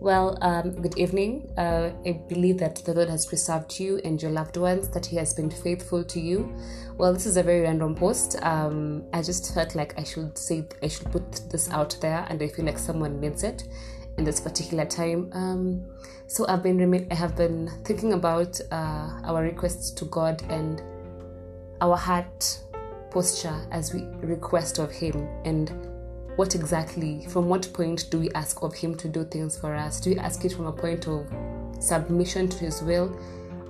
Well, um, good evening. Uh, I believe that the Lord has preserved you and your loved ones, that He has been faithful to you. Well, this is a very random post. Um, I just felt like I should say, I should put this out there, and I feel like someone needs it in this particular time. Um, so I've been, I have been thinking about uh, our requests to God and our heart posture as we request of Him and what exactly, from what point do we ask of Him to do things for us? Do we ask it from a point of submission to His will,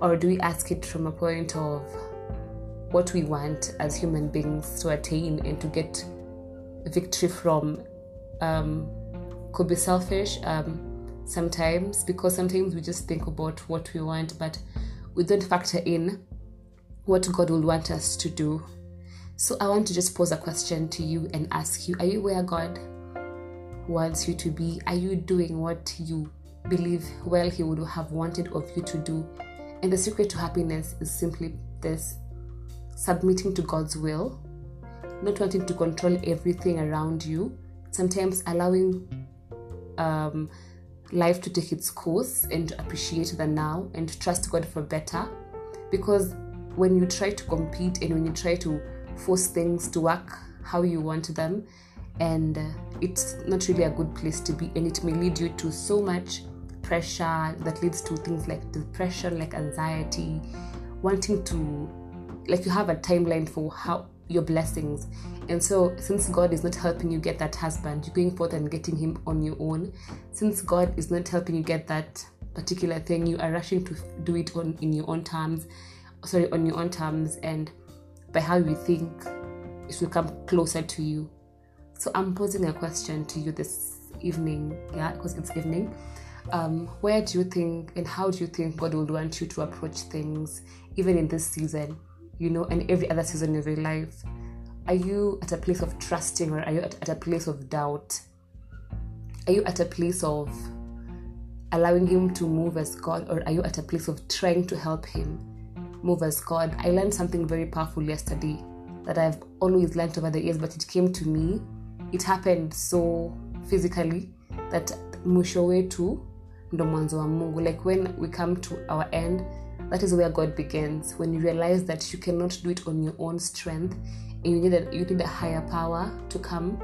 or do we ask it from a point of what we want as human beings to attain and to get victory from? Um, could be selfish um, sometimes because sometimes we just think about what we want, but we don't factor in what God will want us to do so I want to just pose a question to you and ask you Are you where God wants you to be? Are you doing what you believe well He would have wanted of you to do? And the secret to happiness is simply this submitting to God's will, not wanting to control everything around you, sometimes allowing um, life to take its course and appreciate the now and trust God for better. Because when you try to compete and when you try to force things to work how you want them. And uh, it's not really a good place to be and it may lead you to so much pressure that leads to things like depression like anxiety wanting to like you have a timeline for how your blessings. And so since god is not helping you get that husband you're going forth and getting him on your own. Since god is not helping you get that particular thing you are rushing to do it on in your own terms sorry on your own terms. And by how you think it will come closer to you. So I'm posing a question to you this evening, yeah, because it's evening. Um, where do you think and how do you think God will want you to approach things, even in this season, you know, and every other season of your life? Are you at a place of trusting or are you at, at a place of doubt? Are you at a place of allowing Him to move as God, or are you at a place of trying to help Him? Move as God. I learned something very powerful yesterday that I've always learned over the years, but it came to me. It happened so physically that mwisho wetu ndo mwanzo wa Mungu. Like when we come to our end, that is where God begins. When you realize that you cannot do it on your own strength, and you need a, you need a higher power to come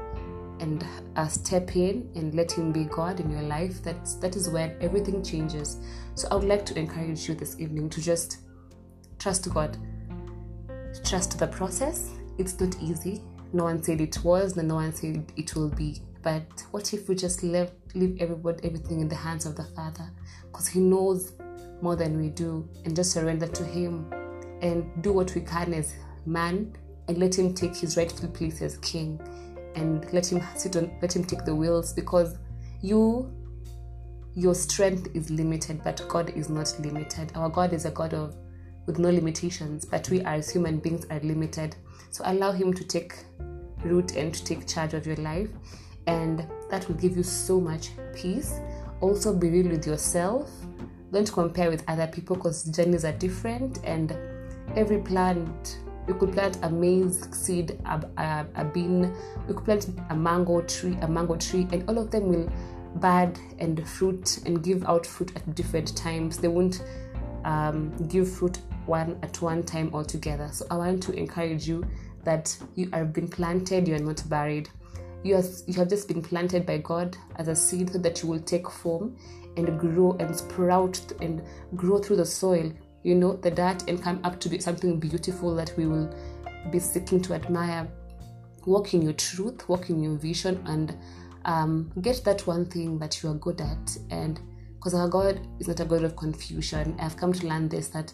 and uh, step in and let Him be God in your life. That's that is where everything changes. So I would like to encourage you this evening to just Trust God. Trust the process. It's not easy. No one said it was, no one said it will be. But what if we just leave, leave everybody, everything in the hands of the Father? Because He knows more than we do, and just surrender to Him and do what we can as man and let Him take His rightful place as King and let Him sit on, let Him take the wheels because you your strength is limited, but God is not limited. Our God is a God of with no limitations, but we as human beings are limited. So allow Him to take root and to take charge of your life, and that will give you so much peace. Also, be real with yourself. Don't compare with other people because journeys are different, and every plant you could plant a maize seed, a, a, a bean, you could plant a mango tree, a mango tree, and all of them will bud and fruit and give out fruit at different times. They won't um, give fruit one at one time altogether. So I want to encourage you that you have been planted, you are not buried. You, you have just been planted by God as a seed so that you will take form and grow and sprout and grow through the soil, you know, the dirt and come up to be something beautiful that we will be seeking to admire. Walk in your truth, walk in your vision, and um, get that one thing that you are good at. And because our God is not a God of confusion, I've come to learn this that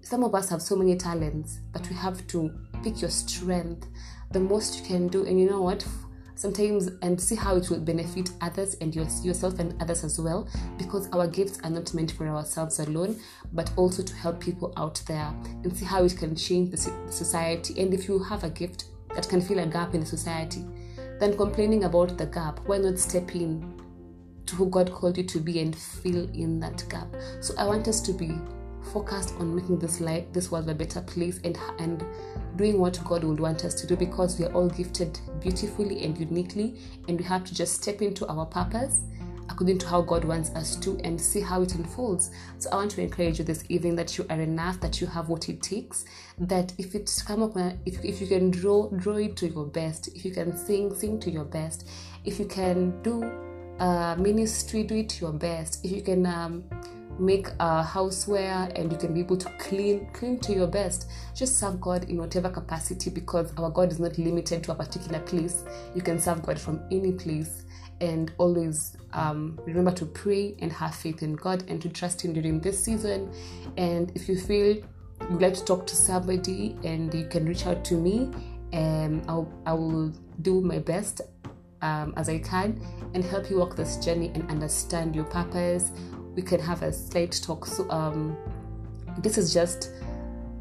some of us have so many talents, but we have to pick your strength, the most you can do. And you know what? Sometimes, and see how it will benefit others and yourself and others as well, because our gifts are not meant for ourselves alone, but also to help people out there and see how it can change the society. And if you have a gift that can fill a gap in the society, then complaining about the gap, why not step in to who God called you to be and fill in that gap? So I want us to be focused on making this life this world a better place and and doing what God would want us to do because we are all gifted beautifully and uniquely and we have to just step into our purpose according to how God wants us to and see how it unfolds. So I want to encourage you this evening that you are enough, that you have what it takes, that if it's come up, uh, if, if you can draw, draw it to your best, if you can sing, sing to your best, if you can do uh, ministry, do it your best, if you can um, make a houseware and you can be able to clean clean to your best just serve god in whatever capacity because our god is not limited to a particular place. You can serve god from any place and always um, remember to pray and have faith in god and to trust him during this season. And if you feel you'd like to talk to somebody and you can reach out to me and I'll, I will do my best um, as I can and help you walk this journey and understand your purpose, we can have a slight talk. So um, this is just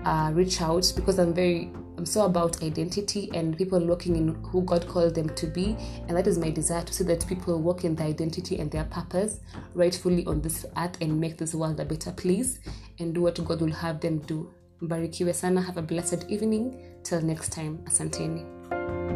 uh, reach out because I'm very I'm so about identity and people walking in who God called them to be, and that is my desire to see that people walk in their identity and their purpose rightfully on this earth and make this world a better place and do what God will have them do. Mbarikiwe sana. Have a blessed evening. Till next time. Asanteni.